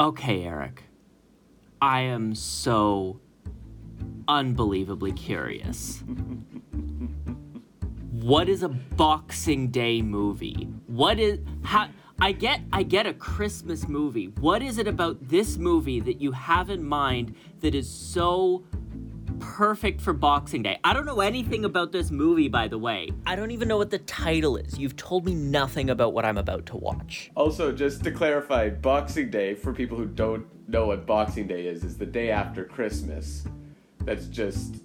Okay, Eric. I am so unbelievably curious. what is a Boxing Day movie? What is how I get I get a Christmas movie. What is it about this movie that you have in mind that is so perfect for Boxing Day? I don't know anything about this movie by the way. I don't even know what the title is. You've told me nothing about what I'm about to watch. Also, just to clarify, Boxing Day, for people who don't know what Boxing Day is, is the day after Christmas. That's just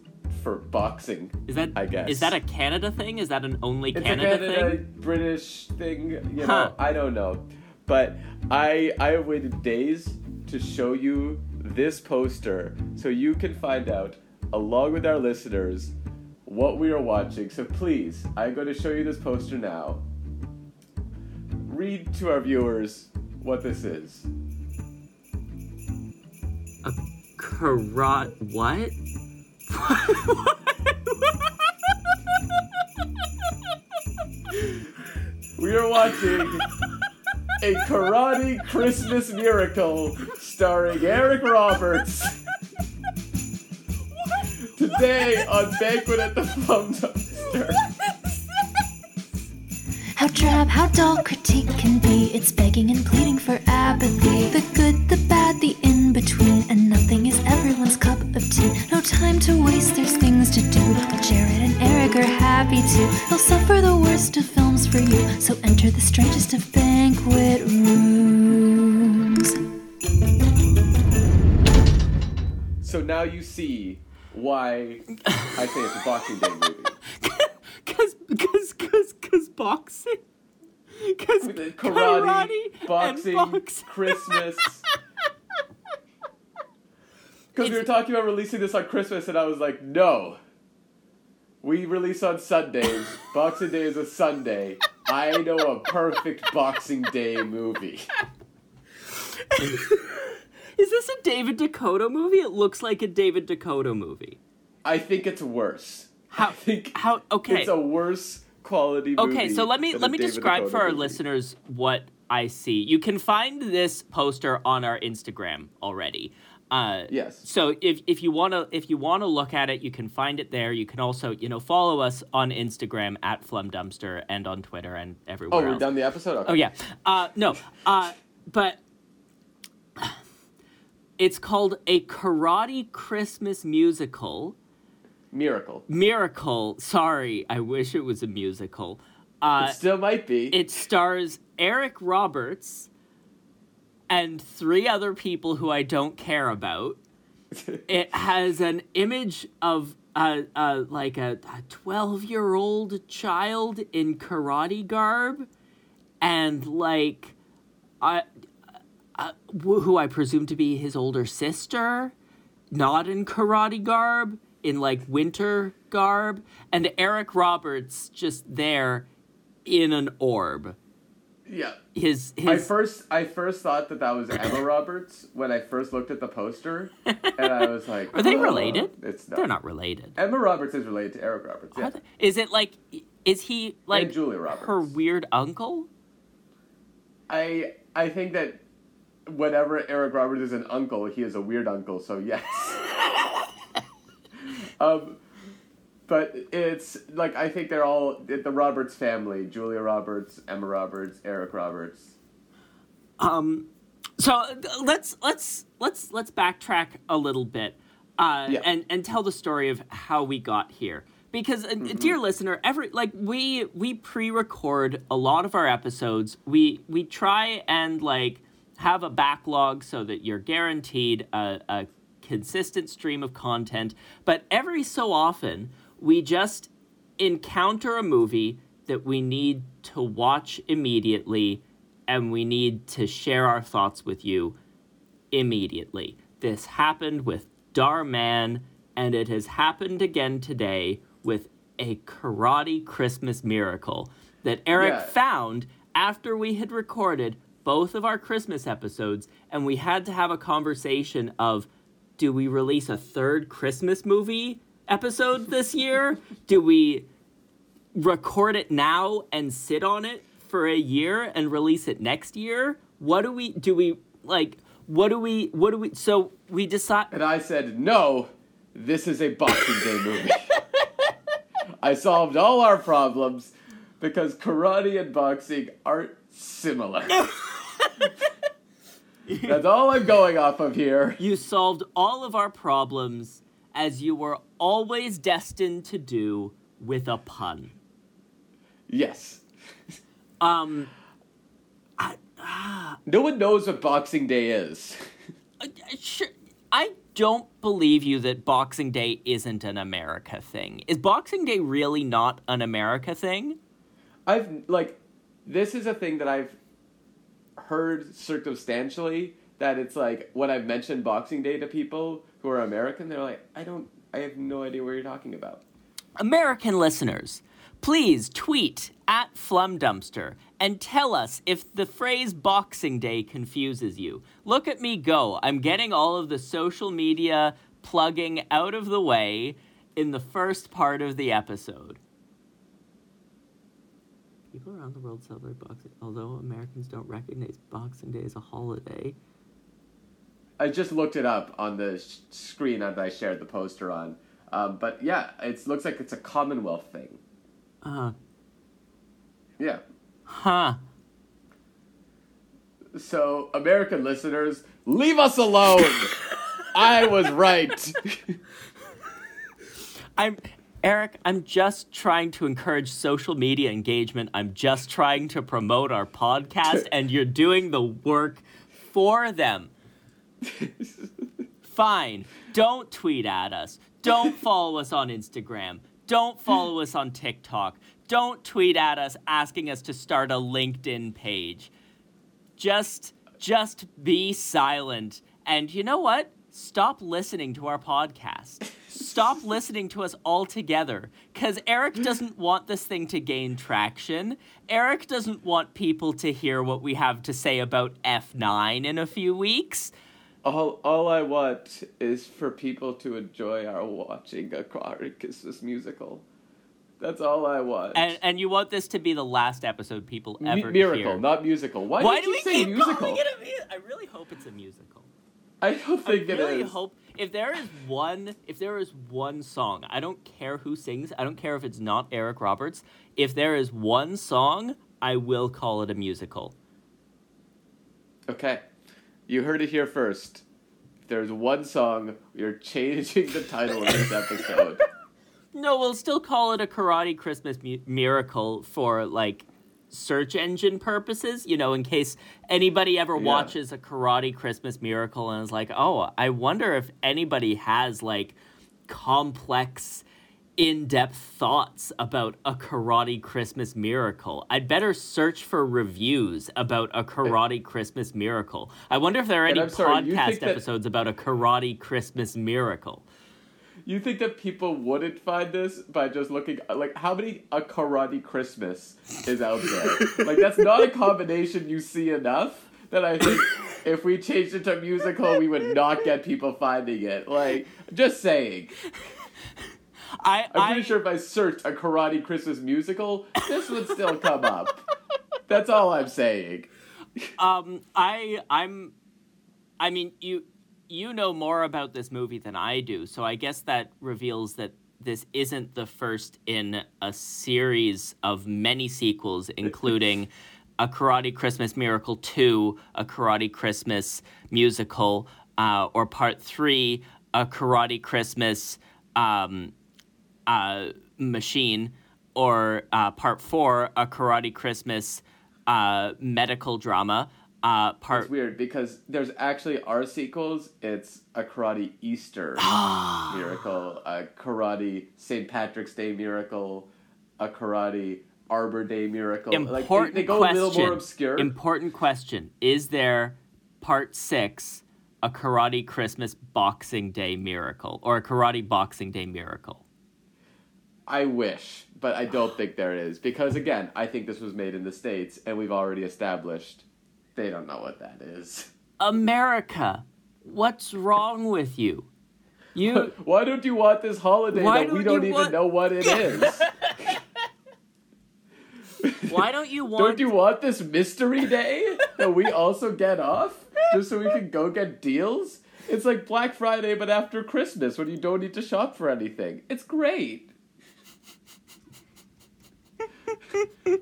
for boxing. Is that I guess Is that a Canada thing? Is that an only it's Canada, a Canada thing? British thing, you know. Huh. I don't know, but I I have waited days to show you this poster so you can find out, along with our listeners, what we are watching. So please, I'm going to show you this poster now. Read to our viewers what this is. A karate what? We are watching a karate Christmas miracle starring Eric Roberts. Today on Banquet at the Plum Dumpster. How drab, how dull critique can be. It's begging and pleading for apathy. The good, the bad, the in between. And nothing is everyone's cup of tea. No time to waste, there's things to do. Jared and Eric are happy too. They'll suffer the worst of films for you. So enter the strangest of banquet rooms. So now you see why I say it's a Boxing Day movie. Cause, cause, cause, cause boxing. Cause Karate, karate, boxing, boxing. Christmas. Because we were talking about releasing this on Christmas, and I was like, no. We release on Sundays. Boxing Day is a Sunday. I know a perfect Boxing Day movie. Is this a David DeCoteau movie? It looks like a David DeCoteau movie. I think it's worse. How? I think How? Okay. it's a worse quality movie. Okay, so let me let me David describe Dakota for our movie. listeners what I see. You can find this poster on our Instagram already. Uh, Yes. So if if you wanna if you wanna look at it, you can find it there. You can also you know follow us on Instagram at Flum Dumpster and on Twitter and everywhere. Oh, we're else. done the episode? Okay. Oh yeah. Uh, no. Uh, but it's called a karate Christmas musical. Miracle. Miracle. Sorry, I wish it was a musical. Uh, it still might be. it stars Eric Roberts and three other people who I don't care about. It has an image of a, like a twelve year old child in karate garb, and like, I, uh, who I presume to be his older sister, not in karate garb, in like winter garb, and Eric Roberts just there in an orb. yeah. His his I first I first thought that that was Emma Roberts when I first looked at the poster, and I was like, Are they "Oh, related? It's not. They're not related. Emma Roberts is related to Eric Roberts. Yeah. Is it like is he like Julia Roberts. her weird uncle? I I think that whenever Eric Roberts is an uncle, he is a weird uncle. So yes. um, but it's like I think they're all the Roberts family: Julia Roberts, Emma Roberts, Eric Roberts. Um so let's let's let's let's backtrack a little bit uh Yeah. and and tell the story of how we got here. Because uh, Mm-hmm. dear listener, every like we we pre-record a lot of our episodes. We we try and like have a backlog so that you're guaranteed a, a consistent stream of content. But every so often, we just encounter a movie that we need to watch immediately and we need to share our thoughts with you immediately. This happened with Darman, and it has happened again today with a karate Christmas miracle that Eric Yeah. found after we had recorded both of our Christmas episodes, and we had to have a conversation of do we release a third Christmas movie episode this year? do we record it now and sit on it for a year and release it next year? What do we do we like what do we? What do we? So we decide. And I said, no, this is a Boxing Day movie. I solved all our problems because karate and boxing aren't similar. That's all I'm going off of here. You solved all of our problems as you were always destined to do with a pun. Yes. Um, No one knows what Boxing Day is. I- I- sure, I don't believe you that Boxing Day isn't an America thing. Is Boxing Day really not an America thing? I've like this is a thing that I've heard circumstantially that it's like when I've mentioned Boxing Day to people who are American, they're like, I don't I have no idea what you're talking about. American listeners, please tweet at Flumdumpster and tell us if the phrase Boxing Day confuses you. Look at me go. I'm getting all of the social media plugging out of the way in the first part of the episode. People around the world celebrate Boxing, although Americans don't recognize Boxing Day as a holiday. I just looked it up on the sh- screen that I shared the poster on. Um, but yeah, it looks like it's a Commonwealth thing. Uh, huh. Yeah. huh. So, American listeners, leave us alone. I was right. I'm Eric, I'm just trying to encourage social media engagement. I'm just trying to promote our podcast and you're doing the work for them. Fine. Don't tweet at us. Don't follow us on Instagram. Don't follow us on TikTok. Don't tweet at us asking us to start a LinkedIn page. Just just be silent. And you know what? Stop listening to our podcast. Stop listening to us altogether. Because Eric doesn't want this thing to gain traction. Eric doesn't want people to hear what we have to say about F9 in a few weeks. all, all I want is for people to enjoy our watching a Christmas musical. That's all I want. And, and you want this to be the last episode people ever miracle, hear. not musical. Why, Why do you we say keep musical? calling it a mu- I really hope it's a musical. I don't I think it really is. hope if there is one if there is one song, I don't care who sings, I don't care if it's not Eric Roberts. If there is one song, I will call it a musical. Okay, you heard it here first. If there's one song, you're changing the title of this episode. No, we'll still call it a Karate Christmas mu- Miracle for like search engine purposes, you know, in case anybody ever Yeah. watches a Karate Christmas Miracle and is like, "Oh, I wonder if anybody has like complex in-depth thoughts about a Karate Christmas Miracle. I'd better search for reviews about a Karate Christmas Miracle. I wonder if there are And any sorry, podcast that- episodes about a Karate Christmas Miracle. You think that people wouldn't find this by just looking like how many a karate Christmas is out there? like that's not a combination you see enough that I think if we changed it to musical we would not get people finding it. Like just saying. I I'm pretty I, sure if I searched a karate Christmas musical, this would still come up. That's all I'm saying. um i i'm i mean you you know more about this movie than i do so i guess that reveals that this isn't the first in a series of many sequels including a karate christmas miracle 2 a karate christmas musical uh, or part 3 a karate christmas um, uh, machine, or uh, part four, a karate Christmas uh, medical drama. Uh, part It's weird because there's actually our sequels. It's a karate Easter miracle, a karate St. Patrick's Day miracle, a karate Arbor Day miracle. important like they, they go question. a little more obscure. Important question: Is there part six, a karate Christmas Boxing Day miracle, or a karate Boxing Day miracle? I wish, but I don't think there is because again, I think this was made in the states, and we've already established they don't know what that is. America, what's wrong with you? You Why don't you want this holiday Why that we don't don't even want- know what it is? why don't you want? Don't you want this mystery day that we also get off? just so we can go get deals. It's like Black Friday, but after Christmas when you don't need to shop for anything. It's great.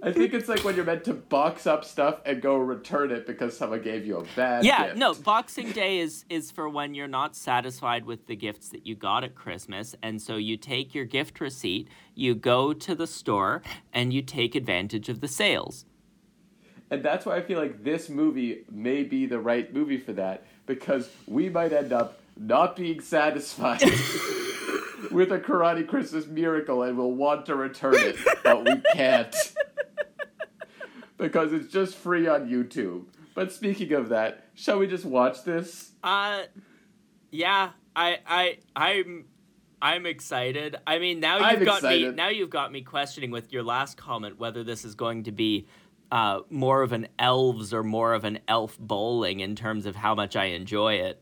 I think it's like when you're meant to box up stuff and go return it because someone gave you a bad Yeah, gift. no, Boxing Day is is for when you're not satisfied with the gifts that you got at Christmas, and so you take your gift receipt, you go to the store, and you take advantage of the sales. And that's why I feel like this movie may be the right movie for that because we might end up not being satisfied with a Karate Christmas miracle and we'll want to return it, but we can't. because it's just free on YouTube. But speaking of that, shall we just watch this? Uh, yeah, I I I'm. I'm excited. I mean, now you've I'm got me. Now you've got me questioning with your last comment whether this is going to be uh, more of an elves or more of an elf bowling in terms of how much I enjoy it.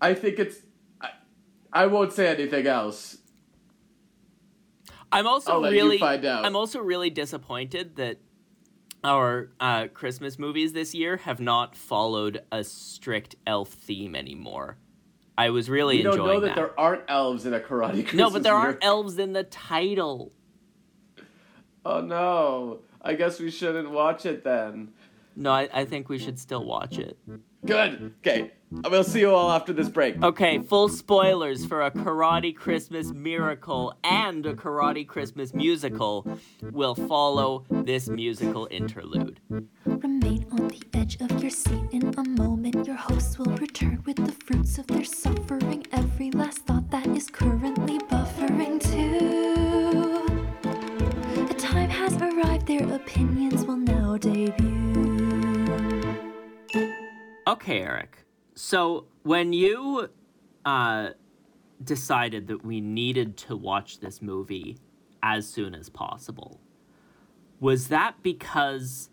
I think it's. I, won't say anything else. I'm also you really. I'm also really disappointed that our uh, Christmas movies this year have not followed a strict elf theme anymore. I was really We don't know that, there aren't elves in a Karate Christmas no, but there aren't elves in the title. Oh no. I guess we shouldn't watch it then. No, I, I think we should still watch it. Good. Okay. We'll see you all after this break. Okay, full spoilers for a Karate Christmas miracle and a Karate Christmas musical will follow this musical interlude. Remain on the edge of your seat in a moment. Your hosts will return with the fruits of their suffering. Every last thought that is currently buffering too. The time has arrived, their opinions will now debut. Okay, Eric. So when you uh, decided that we needed to watch this movie as soon as possible, was that because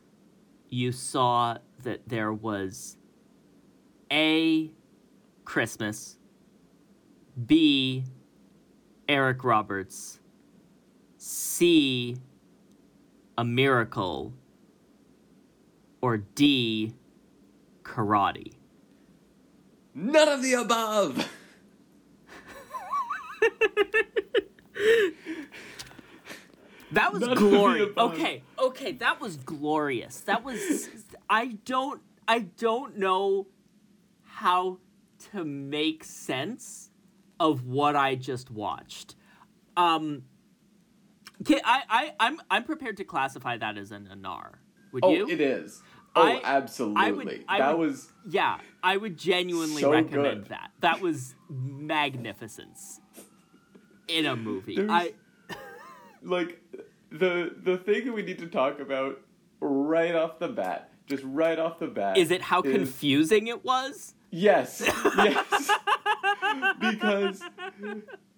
you saw that there was A, Christmas, B, Eric Roberts, C, a miracle, or D, karate? None of the above. That was None of the glorious. Okay, okay, that was glorious. That was I don't I don't know how to make sense of what I just watched. Um okay, I, I I'm I'm prepared to classify that as a nanar. Would Oh, you? it is. Oh, I- absolutely. I would- I that would- was Yeah, I would genuinely So recommend good. that. That was magnificence in a movie. There's- I like the the thing that we need to talk about right off the bat. Just right off the bat. is it how confusing it was? Yes. Yes. because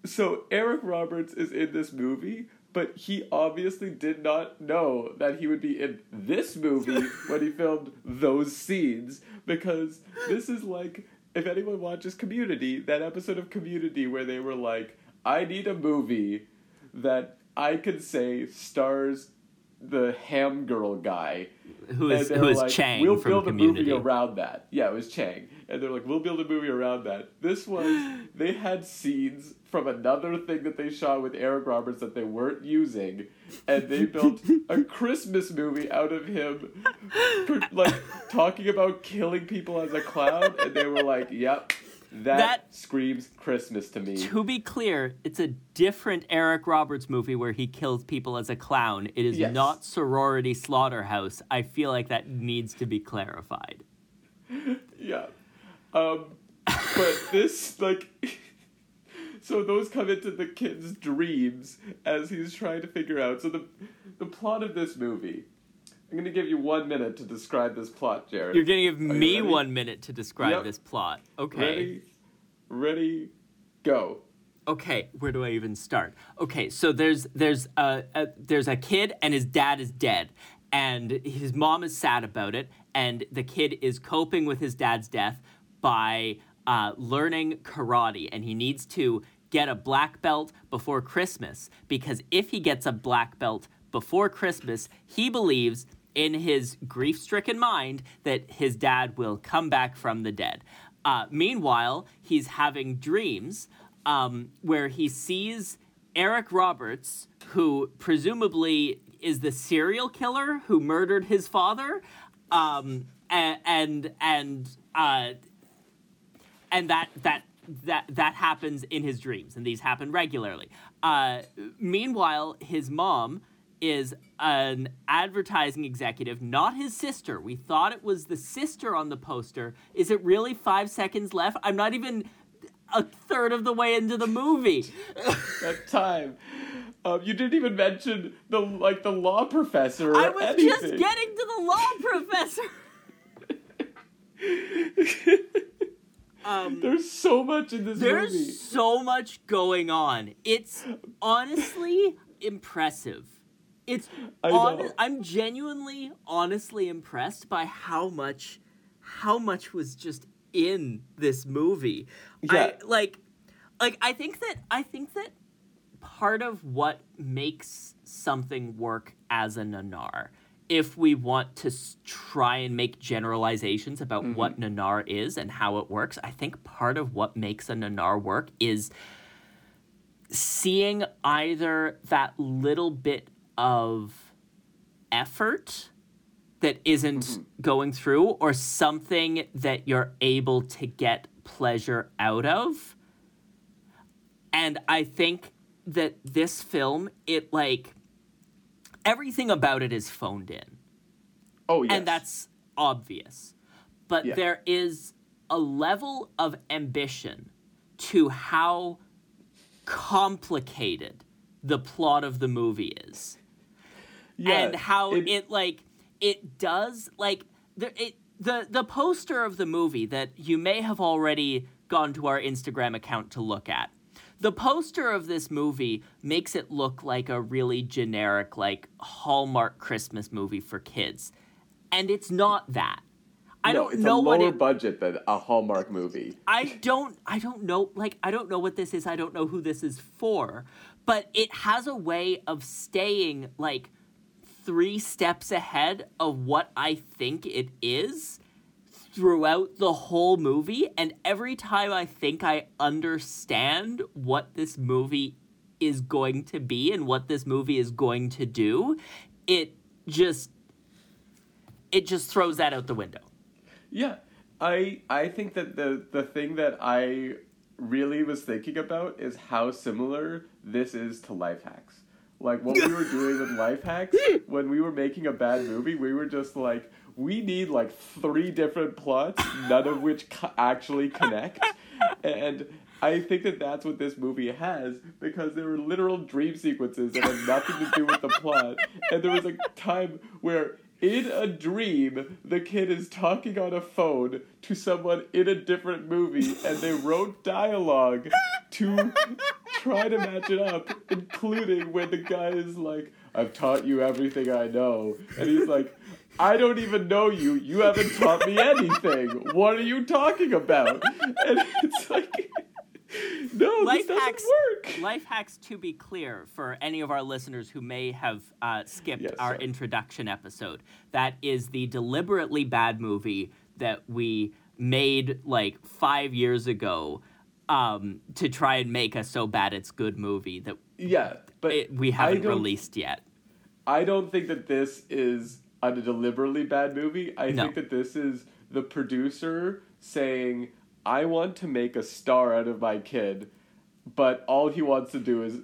so Eric Roberts is in this movie, but he obviously did not know that he would be in this movie when he filmed those scenes because this is like if anyone watches Community, that episode of Community where they were like, I need a movie that I can say stars the ham girl guy Who is who they're like, Chang We'll from build Community? a movie around that. Yeah, it was Chang, and they're like, we'll build a movie around that. This was they had scenes from another thing that they shot with Eric Roberts that they weren't using, and they built a Christmas movie out of him, like talking about killing people as a clown, and they were like, yep. That, That- screams Christmas to me. To be clear, it's a different Eric Roberts movie where he kills people as a clown. It is Yes. not Sorority Slaughterhouse. I feel like that needs to be clarified. Yeah. Um, but this, like, so those come into the kid's dreams as he's trying to figure out. So the the plot of this movie. I'm gonna give you one minute to describe this plot, Jared. You're gonna give Are me one minute to describe Yep. this plot. Okay. Ready, ready, go. Okay, where do I even start? Okay, so there's there's a, a there's a kid and his dad is dead, and his mom is sad about it, and the kid is coping with his dad's death by uh, learning karate, and he needs to get a black belt before Christmas because if he gets a black belt before Christmas, he believes in his grief stricken mind that his dad will come back from the dead. Uh, meanwhile, he's having dreams um, where he sees Eric Roberts, who presumably is the serial killer who murdered his father, um, and and and uh, and that that that that happens in his dreams, and these happen regularly. Uh, meanwhile, his mom is an advertising executive, not his sister. We thought it was the sister on the poster. Is it really five seconds left? I'm not even a third of the way into the movie. that time. Um, you didn't even mention the like the law professor. Or I was anything. just getting to the law professor. um, There's so much in this there's movie. so much going on. It's honestly impressive. It's I know. I'm genuinely, honestly impressed by how much, how much was just in this movie. I Yeah. like, like I think that I think that part of what makes something work as a nanar if we want to try and make generalizations about mm-hmm. what nanar is and how it works i think part of what makes a nanar work is seeing either that little bit of effort that isn't mm-hmm. going through or something that you're able to get pleasure out of and I think that this film, it like everything about it is phoned in. oh yes. And that's obvious. But Yeah. there is a level of ambition to how complicated the plot of the movie is yeah, and how it- it, like it does like the it the the poster of the movie that you may have already gone to our Instagram account to look at. The poster of this movie makes it look like a really generic like Hallmark Christmas movie for kids. And it's not that. I no, don't know. it's know a what lower it budget than a Hallmark movie. I don't I don't know like I don't know what this is. I don't know who this is for, but it has a way of staying like 3 steps ahead of what I think it is throughout the whole movie and every time I think I understand what this movie is going to be and what this movie is going to do, it just it just throws that out the window. Yeah, I I think that the the thing that I really was thinking about is how similar this is to life hacks. Like what we were doing with life hacks when we were making a bad movie, we were just like we need like three different plots, none of which co- actually connect, and. I think that that's what this movie has because there were literal dream sequences that had nothing to do with the plot. And there was a time where in a dream, the kid is talking on a phone to someone in a different movie, and they wrote dialogue to try to match it up, including when the guy is like, I've taught you everything I know. And he's like, I don't even know you. You haven't taught me anything. What are you talking about? And it's like, no, life this doesn't hacks work. life hacks to be clear for any of our listeners who may have uh, skipped Yes, our sorry. introduction episode that is the deliberately bad movie that we made like five years ago um, to try and make a so bad it's good movie that Yeah, but it, we haven't released yet I don't think that this is a deliberately bad movie. I No. think that this is the producer saying, I want to make a star out of my kid, but all he wants to do is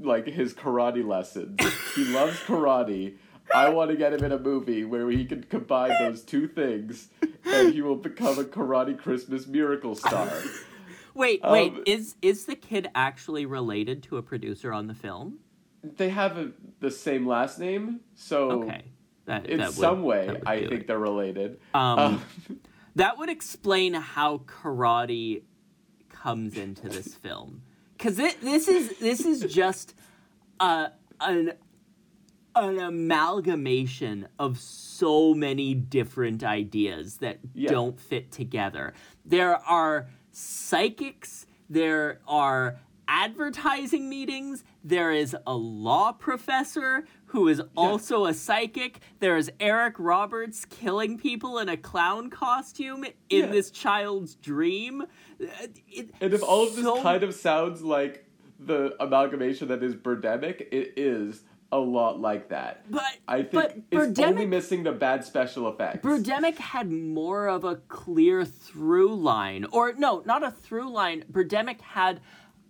like his karate lessons. he loves karate. I want to get him in a movie where he can combine those two things and he will become a karate Christmas miracle star. wait wait Um, is is the kid actually related to a producer on the film they have a, the same last name, so okay that, in that would- some way, that I think it. they're related. Um, Um, That would explain how karate comes into this film, because this is this is just a an an amalgamation of so many different ideas that Yeah. don't fit together. There are psychics. There are advertising meetings. There is a law professor who is also a psychic. There is Eric Roberts killing people in a clown costume in Yeah. this child's dream. It- And if all of this kind of sounds like the amalgamation that is Birdemic, it is a lot like that. But I think but it's only missing the bad special effects. Birdemic had more of a clear through line, or no, not a through line. Birdemic had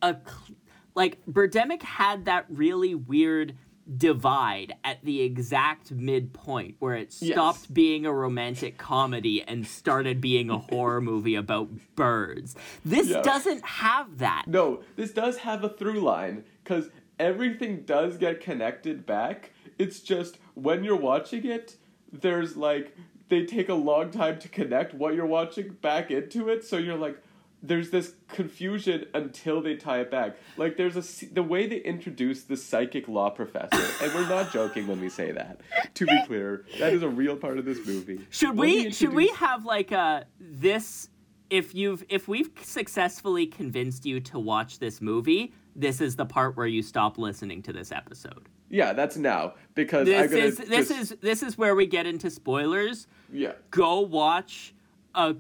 a cl- like Birdemic had that really weird divide at the exact midpoint where it Yes. stopped being a romantic comedy and started being a horror movie about birds. This Yeah. doesn't have that. No, this does have a through line because everything does get connected back. It's just when you're watching it, there's like they take a long time to connect what you're watching back into it. So you're like, there's this confusion until they tie it back. Like there's a the way they introduce the psychic law professor, and we're not joking when we say that. To be clear, that is a real part of this movie. Should When we should we have like a this if you've if we've successfully convinced you to watch this movie, this is the part where you stop listening to this episode. Yeah, that's now because This is this just- is this is where we get into spoilers. yeah. Go watch a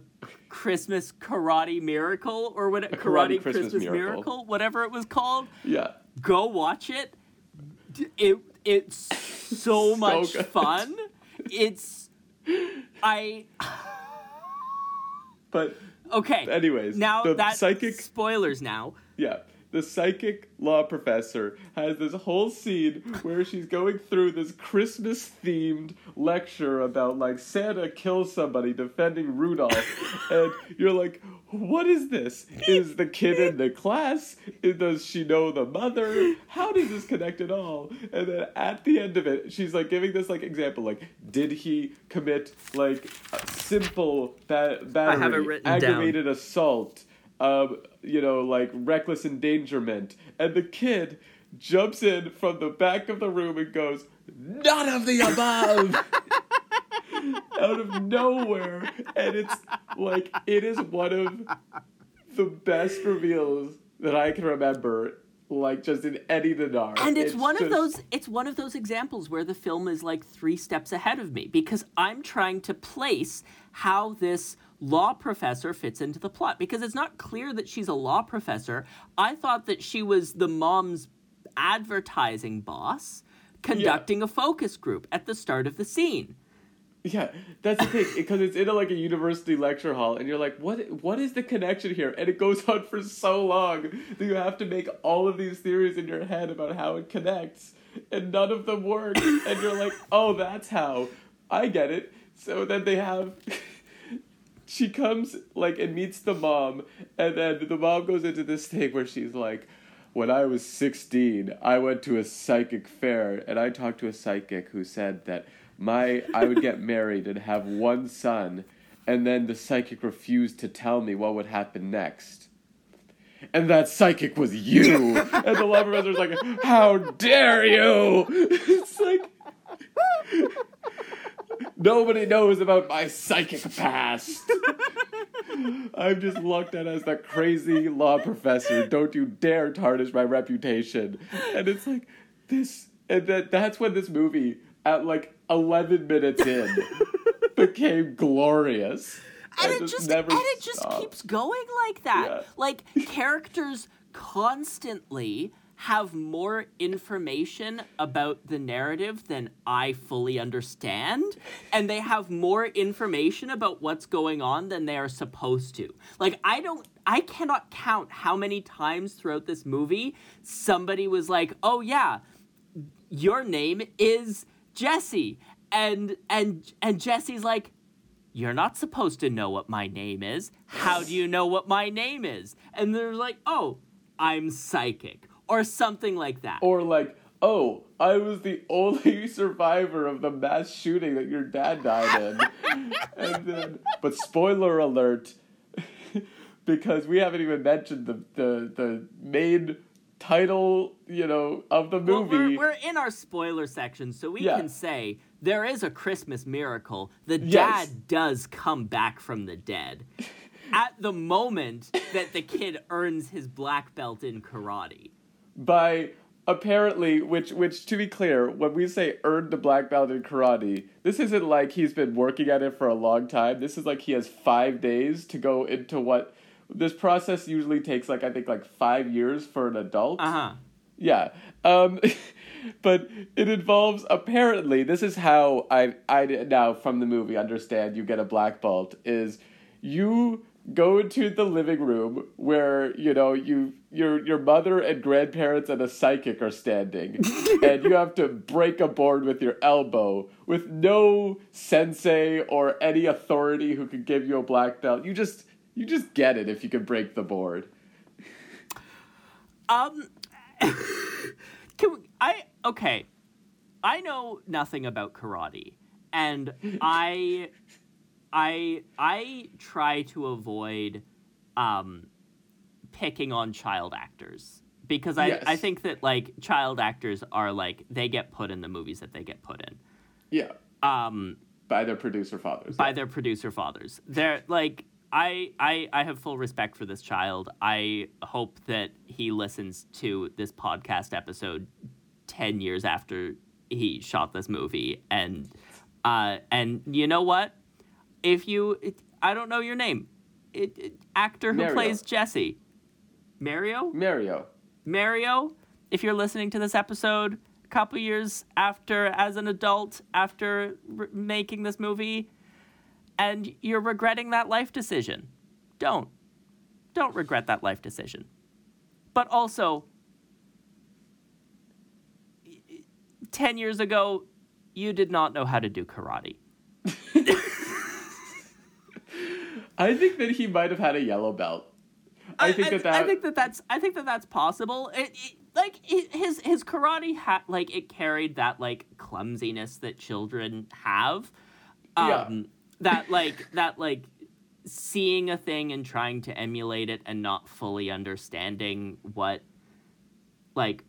Christmas karate miracle or what karate, Karate Christmas, Christmas miracle. Miracle. whatever it was called. Yeah. Go watch it. It it's so much good. fun. It's I But Okay. Anyways, now the that psychic- spoilers now. yeah, the psychic law professor has this whole scene where she's going through this Christmas themed lecture about like Santa kills somebody defending Rudolph. and you're like, what is this? Is the kid in the class? Does she know the mother? How does this connect at all? And then at the end of it, she's like giving this like example, like, did he commit like a simple ba- battery, written down. aggravated assault, um, you know, like reckless endangerment, and the kid jumps in from the back of the room and goes, "None of the above." Out of nowhere, and it's like it is one of the best reveals that I can remember, like just in any Dinar. And it's, one of those it's one of those examples where the film is like 3 steps ahead of me because I'm trying to place how this law professor fits into the plot because it's not clear that she's a law professor. I thought that she was the mom's advertising boss conducting a focus group at the start of the scene. Yeah, that's the thing because it's in a, like a university lecture hall, and you're like, what? What is the connection here? And it goes on for so long that you have to make all of these theories in your head about how it connects, and none of them work. and you're like, oh, that's how. I get it. So then they have. She comes like and meets the mom, and then the mom goes into this thing where she's like. When I was 16, I went to a psychic fair and I talked to a psychic who said that my I would get married and have one son and then the psychic refused to tell me what would happen next. And that psychic was you. and the law professor's like, "How dare you?" It's like Nobody knows about my psychic past. I'm just looked at as the crazy law professor. Don't you dare tarnish my reputation. And it's like this, and that that's when this movie, at like 11 minutes in, became glorious. and it just and it just stopped. keeps going like that. Yeah. Like characters constantly have more information about the narrative than I fully understand, and they have more information about what's going on than they are supposed to. Like I don't I cannot count how many times throughout this movie somebody was like, "Oh yeah, your name is Jesse." And and and Jesse's like, you're not supposed to know what my name is. How do you know what my name is? And they're like, oh, I'm psychic. Or something like that. Or like, oh, I was the only survivor of the mass shooting that your dad died in. and then, but spoiler alert, because we haven't even mentioned the the the main title, you know, of the Well, movie. we're, we're in our spoiler section, so we Yeah. can say there is a Christmas miracle. The Yes. dad does come back from the dead. At the moment that the kid earns his black belt in karate. By apparently, which which to be clear, when we say earned the black belt in karate, this isn't like he's been working at it for a long time. This is like he has five days to go into what this process usually takes like I think like five years for an adult. Uh huh. Yeah. Um, but it involves apparently this is how I I now from the movie understand you get a black belt is you go into the living room where you know you your your mother and grandparents and a psychic are standing and you have to break a board with your elbow with no sensei or any authority who could give you a black belt you just you just get it if you can break the board Um, can we, I okay? I know nothing about karate, and I, I, I try to avoid, um, picking on child actors because I Yes. I think that like child actors are like they get put in the movies that they get put in. yeah Um, by their producer fathers by their producer fathers. They're like I, I I have full respect for this child. I hope that he listens to this podcast episode ten years after he shot this movie and uh and you know what? If you it, I don't know your name. It, it- actor who Mario. plays Jesse. Mario? Mario Mario, if you're listening to this episode a couple years after, as an adult, after r- making this movie, and you're regretting that life decision, don't. Don't regret that life decision. But also, 10 years ago, you did not know how to do karate. I think that he might have had a yellow belt. I, think that that I think that that's I think that that's possible. It, it, like it, his his karate hat like it carried that like clumsiness that children have. Um, Yeah. That like that like seeing a thing and trying to emulate it and not fully understanding what like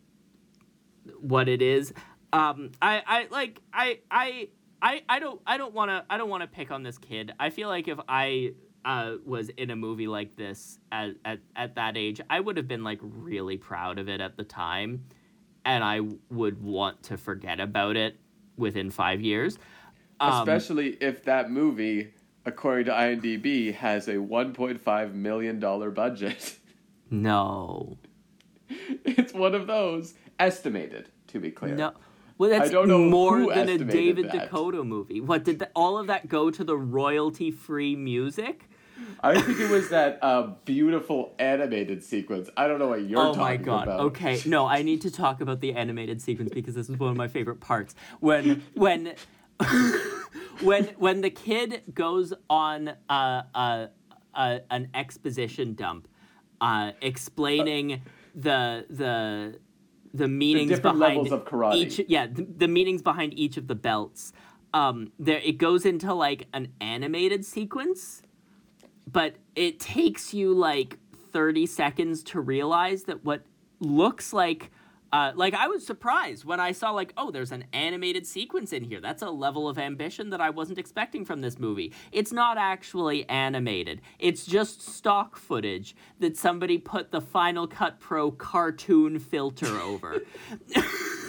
what it is. Um, I, I like I I I I don't I don't want to I don't want to pick on this kid. I feel like if I uh, was in a movie like this at, at at that age, I would have been like really proud of it at the time, and I would want to forget about it within five years. Um, especially if that movie, according to IMDb, has a 1.5 million dollar budget. no, it's one of those estimated, to be clear. no. Well, that's don't know more than a David that. Dakota movie. What did the, all of that go to the royalty-free music? I think it was that uh, beautiful animated sequence. I don't know what you're oh talking about. Oh my god. about. Okay, no, I need to talk about the animated sequence because this is one of my favorite parts. When when when when the kid goes on a, a, a an exposition dump, uh, explaining the the the meanings different behind levels of karate. each yeah the, the meanings behind each of the belts. Um, there it goes into like an animated sequence but it takes you like 30 seconds to realize that what looks like uh, like I was surprised when I saw like oh there's an animated sequence in here. That's a level of ambition that I wasn't expecting from this movie. It's not actually animated. It's just stock footage that somebody put the Final Cut Pro cartoon filter over.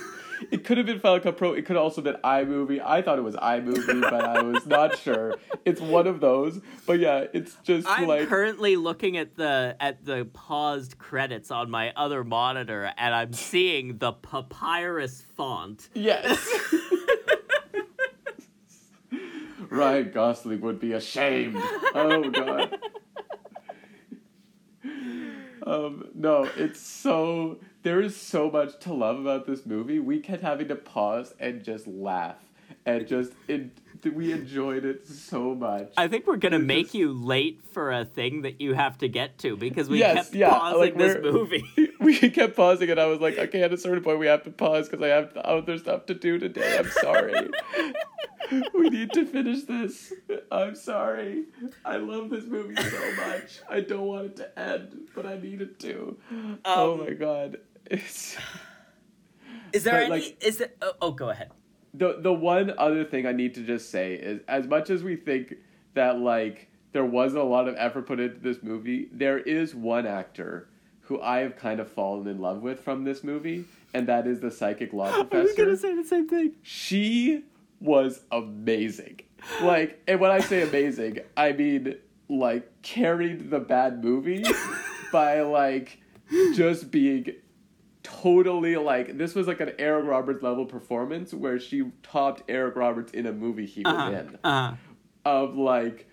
It could have been Final Cut Pro. It could have also been iMovie. I thought it was iMovie, but I was not sure. It's one of those. But yeah, it's just I'm like currently looking at the at the paused credits on my other monitor, and I'm seeing the papyrus font. yes. Ryan Gosling would be ashamed. Oh god. Um, no, it's so there is so much to love about this movie. We kept having to pause and just laugh and just it, we enjoyed it so much. I think we're gonna It's make just- you late for a thing that you have to get to because we Yes, kept yeah, pausing like, this movie. we kept pausing and I was like, okay, at a certain point we have to pause because I have other stuff to do today. I'm sorry. we need to finish this. I'm sorry. I love this movie so much. I don't want it to end, but I need it to. oh Um, my god. It's Is there any? like- is it? Oh, oh, go ahead. the the one other thing I need to just say is as much as we think that like there wasn't a lot of effort put into this movie, there is one actor who I have kind of fallen in love with from this movie, and that is the psychic law professor. I was gonna say the same thing. she was amazing. Like, and when I say amazing, I mean like carried the bad movie by like just being totally like this was like an Eric Roberts level performance where she topped Eric Roberts in a movie he was Uh-huh. in Uh, of like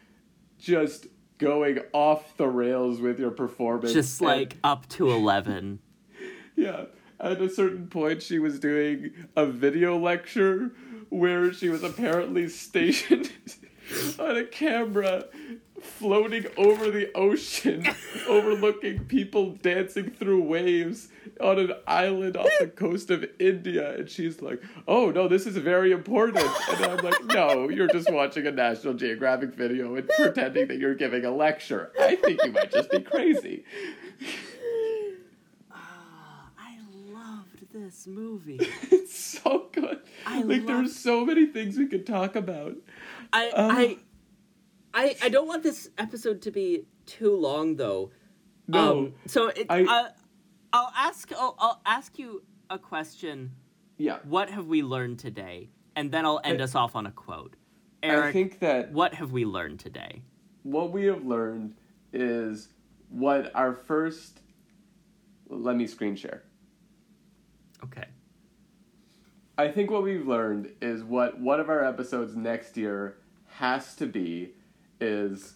just going off the rails with your performance. just and- like up to eleven. yeah. At a certain point, she was doing a video lecture where she was apparently stationed on a camera floating over the ocean, overlooking people dancing through waves on an island off the coast of India. And she's like, Oh, no, this is very important. And I'm like, No, you're just watching a National Geographic video and pretending that you're giving a lecture. I think you might just be crazy. I loved this movie. It's so good. I like love- there's so many things we could talk about. I, Uh. I, I, I don't want this episode to be too long, though. No. Um, so it, I- uh, I'll ask. I'll, I'll ask you a question. yeah. What have we learned today? And then I'll end I- us off on a quote. Eric, I think that what have we learned today? what we have learned is what our first let me screen share. Okay. I think what we've learned is what one of our episodes next year has to be is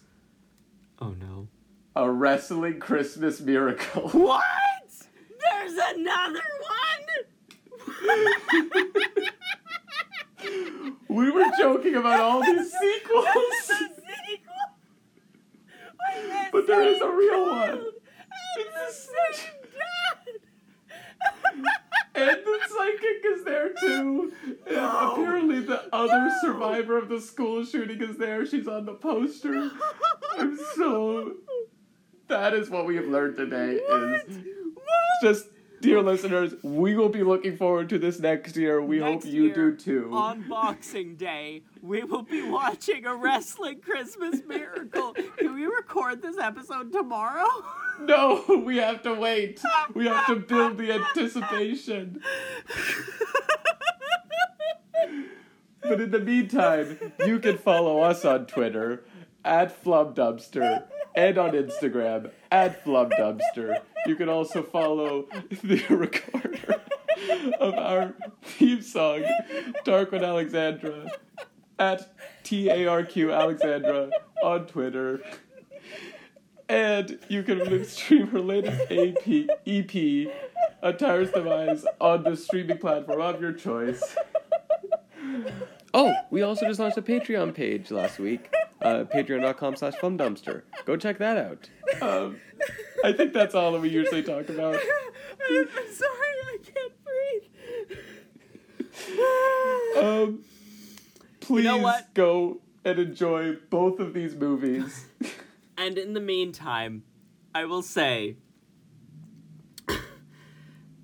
Oh no. a wrestling Christmas miracle. What? There's another one. we were joking about all these sequels, but there is a real one. It's the And the psychic is there too. And apparently the other survivor of the school shooting is there. She's on the poster. I'm so that is what we have learned today is just dear listeners, we will be looking forward to this next year. We Next hope you year, do too. On Boxing Day, we will be watching a wrestling Christmas miracle. Can we record this episode tomorrow? No, we have to wait. We have to build the anticipation. But in the meantime, you can follow us on Twitter at Flubdumpster and on Instagram at Flubdumpster. You can also follow the recorder of our theme song, Darkwin Alexandra, at T A R Q Alexandra on Twitter. And you can stream her latest AP, EP, A Tire's Demise, on the streaming platform of your choice. Oh, we also just launched a Patreon page last week. Uh, Patreon.com slash flubdumpster. Go check that out. Um, I think that's all that we usually talk about. I'm sorry, I can't breathe. Um, please know what? go and enjoy both of these movies. And in the meantime, I will say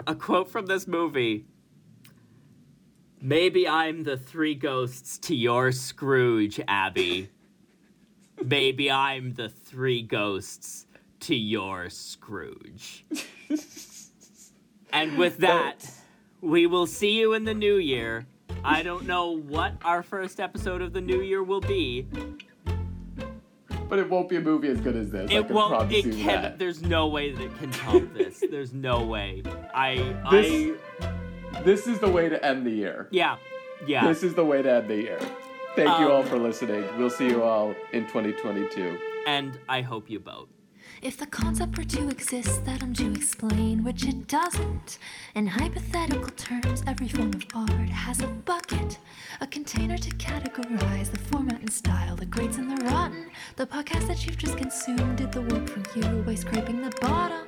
a quote from this movie. Maybe I'm the three ghosts to your Scrooge, Abby. Maybe I'm the three ghosts to your Scrooge. and with that, we will see you in the new year. I don't know what our first episode of the new year will be, But it won't be a movie as good as this. It won't. It can. that. There's no way that it can top this. There's no way. I. This- I. This is the way to end the year. Yeah. Yeah. This is the way to end the year. Thank you Um, all for listening. We'll see you all in 2022. and I hope you vote. If the concept were to exist that I'm to explain, which it doesn't, in hypothetical terms, every form of art has a bucket, a container to categorize the format and style, the greats and the rotten. The podcast that you've just consumed did the work for you by scraping the bottom